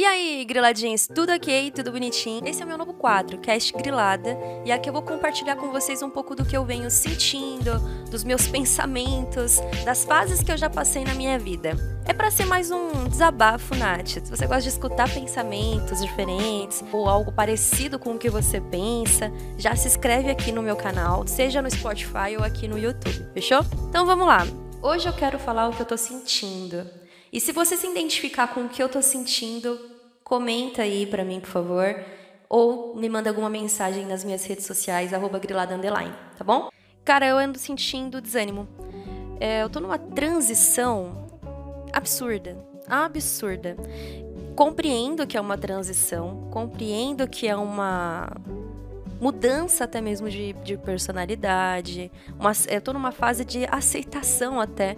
E aí, griladinhos, tudo ok? Tudo bonitinho? Esse é o meu novo quadro, Cast Grilada, e aqui eu vou compartilhar com vocês um pouco do que eu venho sentindo, dos meus pensamentos, das fases que eu já passei na minha vida. É para ser mais um desabafo, Nath. Se você gosta de escutar pensamentos diferentes ou algo parecido com o que você pensa, já se inscreve aqui no meu canal, seja no Spotify ou aqui no YouTube, fechou? Então vamos lá. Hoje eu quero falar o que eu tô sentindo. E se você se identificar com o que eu tô sentindo, comenta aí para mim, por favor, ou me manda alguma mensagem nas minhas redes sociais, arroba grilada underline, tá bom? Cara, eu ando sentindo desânimo. É, eu tô numa transição absurda, absurda. Compreendo que é uma transição, compreendo que é uma mudança até mesmo de, de personalidade. Uma, eu tô numa fase de aceitação até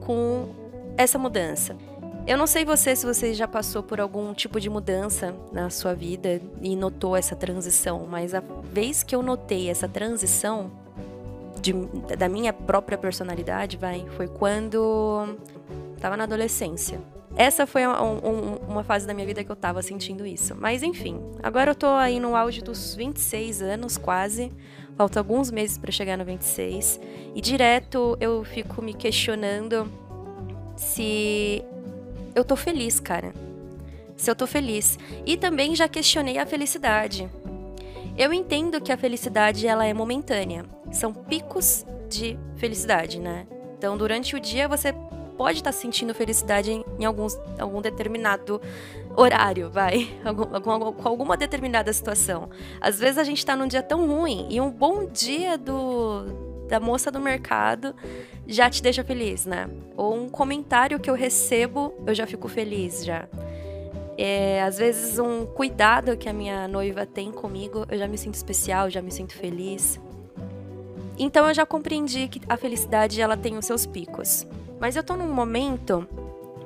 com essa mudança. Eu não sei você se você já passou por algum tipo de mudança na sua vida e notou essa transição, mas a vez que eu notei essa transição de, da minha própria personalidade, vai, foi quando estava na adolescência. Essa foi um, um, uma fase da minha vida que eu tava sentindo isso. Mas enfim, agora eu tô aí no auge dos 26 anos, quase. Faltam alguns meses para chegar no 26. E direto eu fico me questionando se eu tô feliz, cara. Se eu tô feliz. E também já questionei a felicidade. Eu entendo que a felicidade ela é momentânea. São picos de felicidade, né? Então, durante o dia você pode estar tá sentindo felicidade em, em alguns, algum determinado horário, vai, com algum, alguma determinada situação. Às vezes a gente está num dia tão ruim e um bom dia do, da moça do mercado já te deixa feliz, né? Ou um comentário que eu recebo, eu já fico feliz já. É, às vezes um cuidado que a minha noiva tem comigo, eu já me sinto especial, já me sinto feliz. Então eu já compreendi que a felicidade ela tem os seus picos. Mas eu tô num momento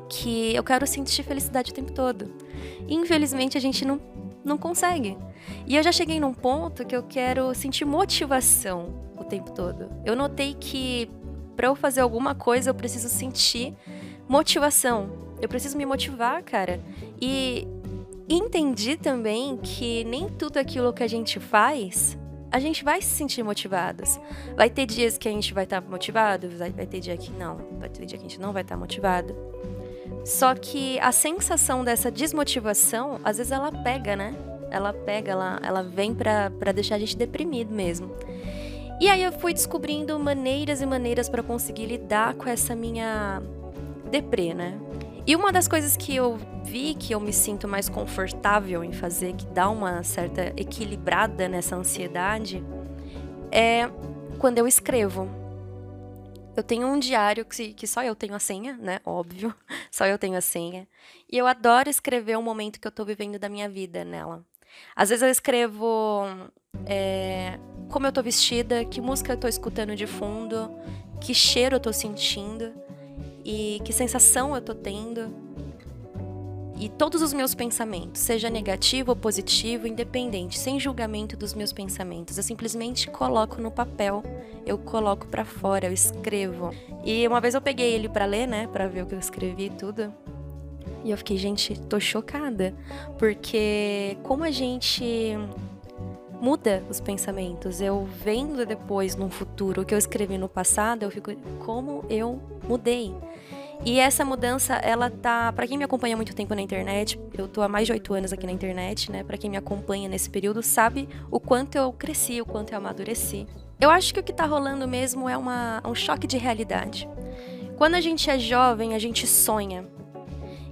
que eu quero sentir felicidade o tempo todo. E, infelizmente a gente não, não consegue. E eu já cheguei num ponto que eu quero sentir motivação tempo todo. Eu notei que para eu fazer alguma coisa, eu preciso sentir motivação. Eu preciso me motivar, cara. E entendi também que nem tudo aquilo que a gente faz, a gente vai se sentir motivados. Vai ter dias que a gente vai estar motivado, vai ter dia que não, vai ter dia que a gente não vai estar motivado. Só que a sensação dessa desmotivação, às vezes ela pega, né? Ela pega, ela, ela vem pra deixar a gente deprimido mesmo. E aí eu fui descobrindo maneiras e maneiras para conseguir lidar com essa minha deprê, né? E uma das coisas que eu vi que eu me sinto mais confortável em fazer, que dá uma certa equilibrada nessa ansiedade, é quando eu escrevo. Eu tenho um diário que, que só eu tenho a senha, né? Óbvio, só eu tenho a senha. E eu adoro escrever o momento que eu tô vivendo da minha vida nela. Às vezes eu escrevo é, como eu tô vestida, que música eu tô escutando de fundo, que cheiro eu tô sentindo e que sensação eu tô tendo. E todos os meus pensamentos, seja negativo ou positivo, independente, sem julgamento dos meus pensamentos, eu simplesmente coloco no papel, eu coloco para fora, eu escrevo. E uma vez eu peguei ele para ler, né, para ver o que eu escrevi e tudo. E eu fiquei, gente, tô chocada, porque como a gente muda os pensamentos. Eu vendo depois no futuro o que eu escrevi no passado, eu fico como eu mudei. E essa mudança, ela tá, para quem me acompanha há muito tempo na internet, eu tô há mais de oito anos aqui na internet, né? Para quem me acompanha nesse período sabe o quanto eu cresci, o quanto eu amadureci. Eu acho que o que tá rolando mesmo é uma, um choque de realidade. Quando a gente é jovem, a gente sonha.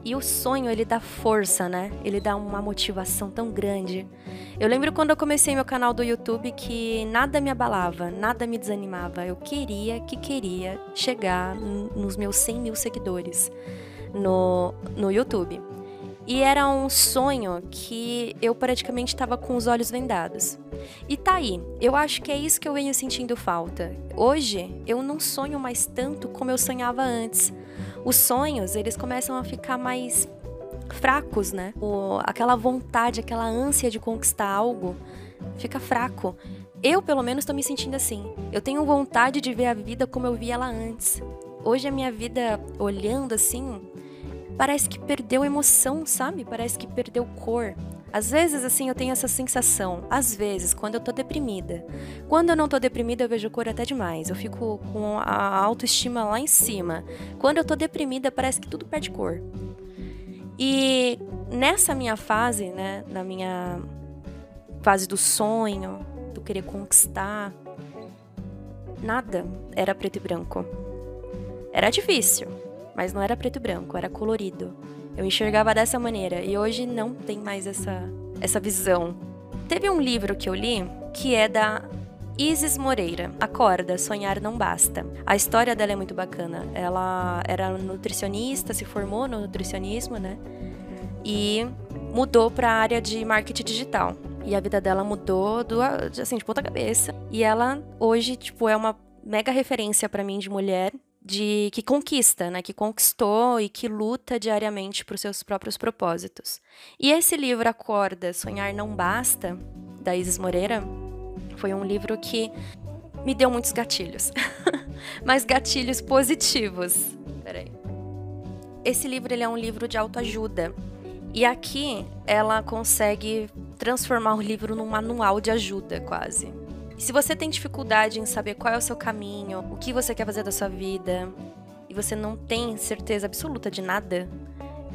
E o sonho, ele dá força, né? Ele dá uma motivação tão grande. Eu lembro quando eu comecei meu canal do YouTube que nada me abalava, nada me desanimava. Eu queria que queria chegar nos meus 100 mil seguidores no, no YouTube. E era um sonho que eu praticamente estava com os olhos vendados. E tá aí, eu acho que é isso que eu venho sentindo falta. Hoje, eu não sonho mais tanto como eu sonhava antes os sonhos, eles começam a ficar mais fracos, né? O, aquela vontade, aquela ânsia de conquistar algo fica fraco. Eu, pelo menos, estou me sentindo assim. Eu tenho vontade de ver a vida como eu vi ela antes. Hoje a minha vida, olhando assim, parece que perdeu emoção, sabe? Parece que perdeu cor. Às vezes, assim, eu tenho essa sensação. Às vezes, quando eu tô deprimida. Quando eu não tô deprimida, eu vejo cor até demais. Eu fico com a autoestima lá em cima. Quando eu tô deprimida, parece que tudo perde cor. E nessa minha fase, né, na minha fase do sonho, do querer conquistar, nada era preto e branco. Era difícil, mas não era preto e branco, era colorido. Eu enxergava dessa maneira e hoje não tem mais essa, essa visão. Teve um livro que eu li que é da Isis Moreira, Acorda, Sonhar Não Basta. A história dela é muito bacana. Ela era nutricionista, se formou no nutricionismo, né? E mudou para a área de marketing digital. E a vida dela mudou do, assim, de ponta cabeça. E ela hoje, tipo, é uma mega referência para mim de mulher de que conquista, né, que conquistou e que luta diariamente por seus próprios propósitos. E esse livro Acorda, Sonhar Não Basta, da Isis Moreira, foi um livro que me deu muitos gatilhos, mas gatilhos positivos. Peraí. Esse livro ele é um livro de autoajuda e aqui ela consegue transformar o livro num manual de ajuda, quase. E se você tem dificuldade em saber qual é o seu caminho, o que você quer fazer da sua vida, e você não tem certeza absoluta de nada,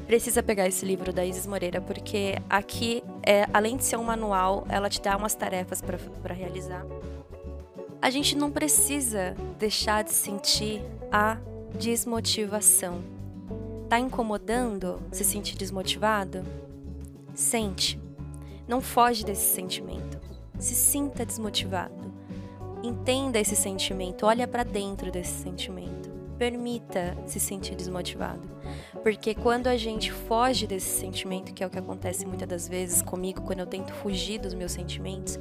precisa pegar esse livro da Isis Moreira, porque aqui, é, além de ser um manual, ela te dá umas tarefas para realizar. A gente não precisa deixar de sentir a desmotivação. Tá incomodando se sentir desmotivado? Sente. Não foge desse sentimento se sinta desmotivado. Entenda esse sentimento, olha para dentro desse sentimento. Permita se sentir desmotivado. Porque quando a gente foge desse sentimento, que é o que acontece muitas das vezes comigo, quando eu tento fugir dos meus sentimentos,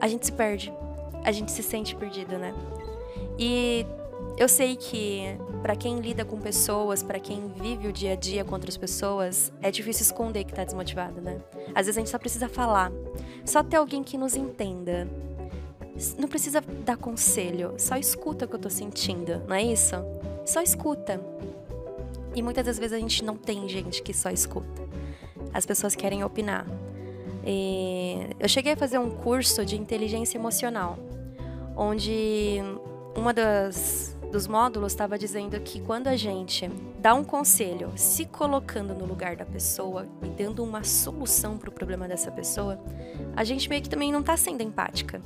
a gente se perde. A gente se sente perdido, né? E eu sei que para quem lida com pessoas, para quem vive o dia a dia com outras pessoas, é difícil esconder que tá desmotivado, né? Às vezes a gente só precisa falar, só ter alguém que nos entenda. Não precisa dar conselho, só escuta o que eu tô sentindo, não é isso? Só escuta. E muitas das vezes a gente não tem gente que só escuta. As pessoas querem opinar. E eu cheguei a fazer um curso de inteligência emocional, onde uma das dos módulos estava dizendo que quando a gente dá um conselho, se colocando no lugar da pessoa e dando uma solução para o problema dessa pessoa, a gente meio que também não está sendo empática.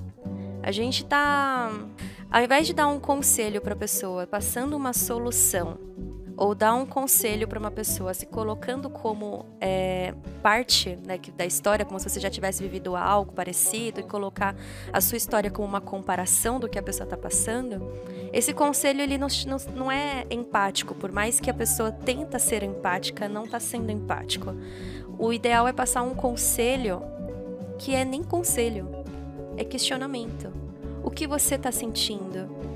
A gente está, ao invés de dar um conselho para a pessoa, passando uma solução ou dar um conselho para uma pessoa se colocando como é, parte né, da história, como se você já tivesse vivido algo parecido, e colocar a sua história como uma comparação do que a pessoa está passando, esse conselho ele não, não, não é empático, por mais que a pessoa tenta ser empática, não está sendo empático. O ideal é passar um conselho que é nem conselho, é questionamento. O que você está sentindo?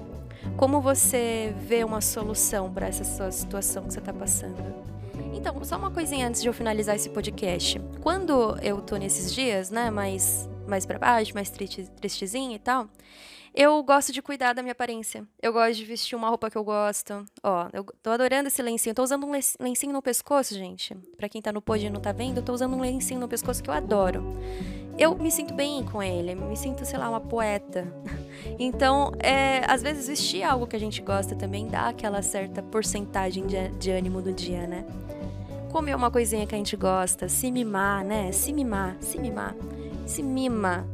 Como você vê uma solução para essa sua situação que você está passando? Então, só uma coisinha antes de eu finalizar esse podcast. Quando eu tô nesses dias, né, mais, mais pra baixo, mais triste, tristezinha e tal, eu gosto de cuidar da minha aparência. Eu gosto de vestir uma roupa que eu gosto. Ó, eu tô adorando esse lencinho. tô usando um lencinho no pescoço, gente. Pra quem tá no pod e não tá vendo, eu tô usando um lencinho no pescoço que eu adoro. Eu me sinto bem com ele, me sinto, sei lá, uma poeta. Então, é, às vezes vestir algo que a gente gosta também dá aquela certa porcentagem de, de ânimo do dia, né? Comer uma coisinha que a gente gosta, se mimar, né? Se mimar, se mimar, se mima.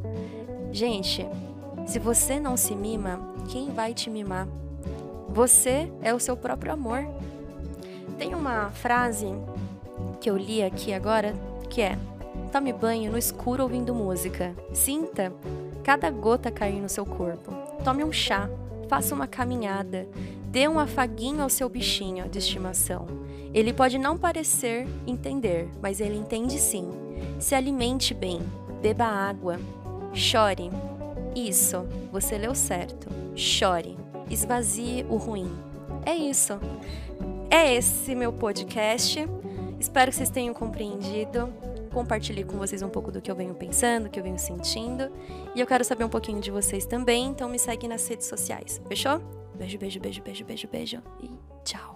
Gente, se você não se mima, quem vai te mimar? Você é o seu próprio amor. Tem uma frase que eu li aqui agora que é: Tome banho no escuro ouvindo música. Sinta cada gota cair no seu corpo. Tome um chá, faça uma caminhada, dê um afaguinho ao seu bichinho de estimação. Ele pode não parecer entender, mas ele entende sim. Se alimente bem, beba água, chore, isso, você leu certo. Chore. Esvazie o ruim. É isso. É esse meu podcast. Espero que vocês tenham compreendido. Compartilhei com vocês um pouco do que eu venho pensando, do que eu venho sentindo. E eu quero saber um pouquinho de vocês também, então me segue nas redes sociais. Fechou? Beijo, beijo, beijo, beijo, beijo, beijo. E tchau.